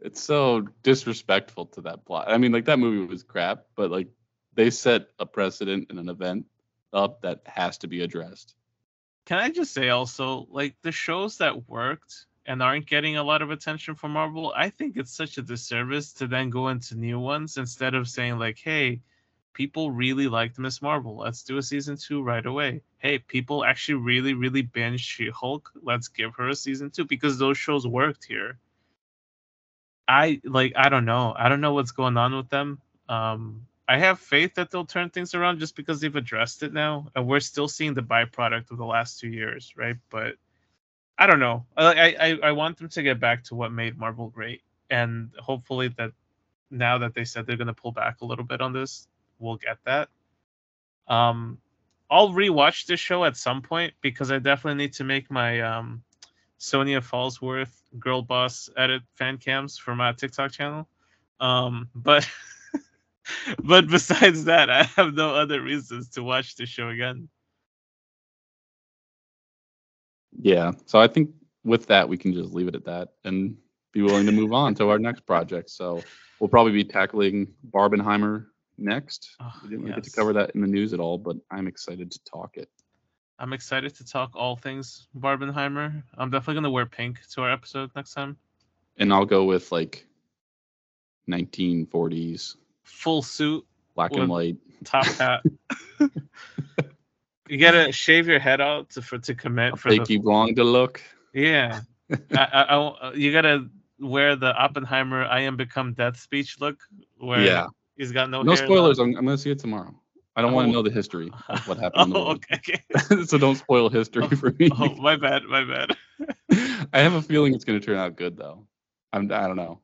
It's so disrespectful to that plot. I mean, like that movie was crap, but like they set a precedent in an event up that has to be addressed. Can I just say also, like the shows that worked and aren't getting a lot of attention from Marvel, I think it's such a disservice to then go into new ones instead of saying like, hey, people really liked Miss Marvel. Let's do a season two right away. Hey, people actually really, really binged She-Hulk. Let's give her a season two because those shows worked here. I like I don't know. I don't know what's going on with them. Um I have faith that they'll turn things around just because they've addressed it now, and we're still seeing the byproduct of the last two years, right? But I don't know. I I, I want them to get back to what made Marvel great, and hopefully that now that they said they're gonna pull back a little bit on this, we'll get that. Um, I'll rewatch this show at some point because I definitely need to make my um Sonya Falsworth girl boss edit fan cams for my TikTok channel. Um, but but besides that, I have no other reasons to watch the show again. Yeah. So I think with that, we can just leave it at that and be willing to move on to our next project. So we'll probably be tackling Barbenheimer next. Oh, We didn't really get to cover that in the news at all, but I'm excited to talk it. I'm excited to talk all things Barbenheimer. I'm definitely gonna wear pink to our episode next time. And I'll go with like 1940s Full suit, black and white. top hat. you gotta shave your head out to for to commit for the Fakey blonde to look. yeah. I, I, I you gotta wear the Oppenheimer "I am become death" speech look, where Yeah. he's got no No spoilers. I'm, I'm to see it tomorrow. I don't want Oh. to know the history of what happened. in the Oh, okay. okay. so don't spoil history oh, for me. Oh, my bad, my bad. I have a feeling it's to turn out good though. I'm I don't know.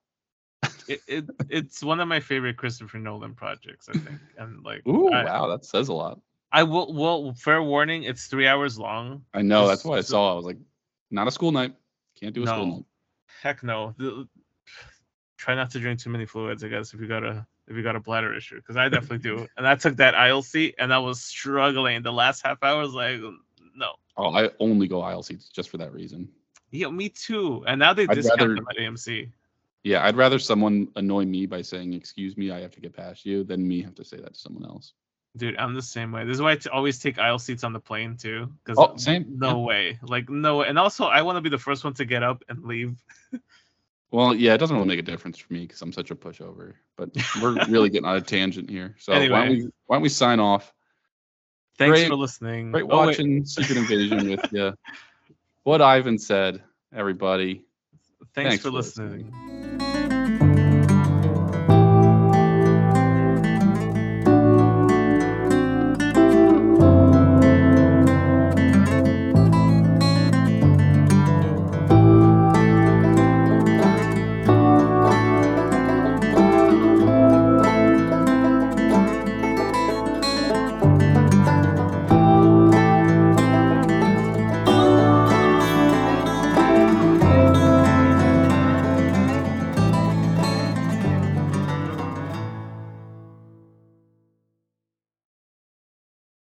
It, it it's one of my favorite Christopher Nolan projects, I think, and like Ooh, I, wow, that says a lot. I will. Well, fair warning, it's three hours long. I know. That's what I saw. I was like, not a school night. Can't do a school No. night. Heck no. The- try not to drink too many fluids, I guess, if you got a if you got a bladder issue, because I definitely do. And I took that aisle seat, and I was struggling. The last half hour I was like, no. Oh, I only go aisle seats just for that reason. Yeah, me too. And now they I'd discount rather- them at AMC. Yeah, I'd rather someone annoy me by saying, "Excuse me, I have to get past you," than me have to say that to someone else. Dude, I'm the same way. This is why I t- always take aisle seats on the plane too. Because Oh, same. no way, like no. way. And also, I want to be the first one to get up and leave. Well, yeah, it doesn't really make a difference for me because I'm such a pushover. But we're really getting on a tangent here. So why, don't we, why don't we sign off? Thanks Great- for listening. Great Oh, wait. watching Secret Invasion with you. What Ivan said, everybody. Thanks, Thanks for for listening. listening.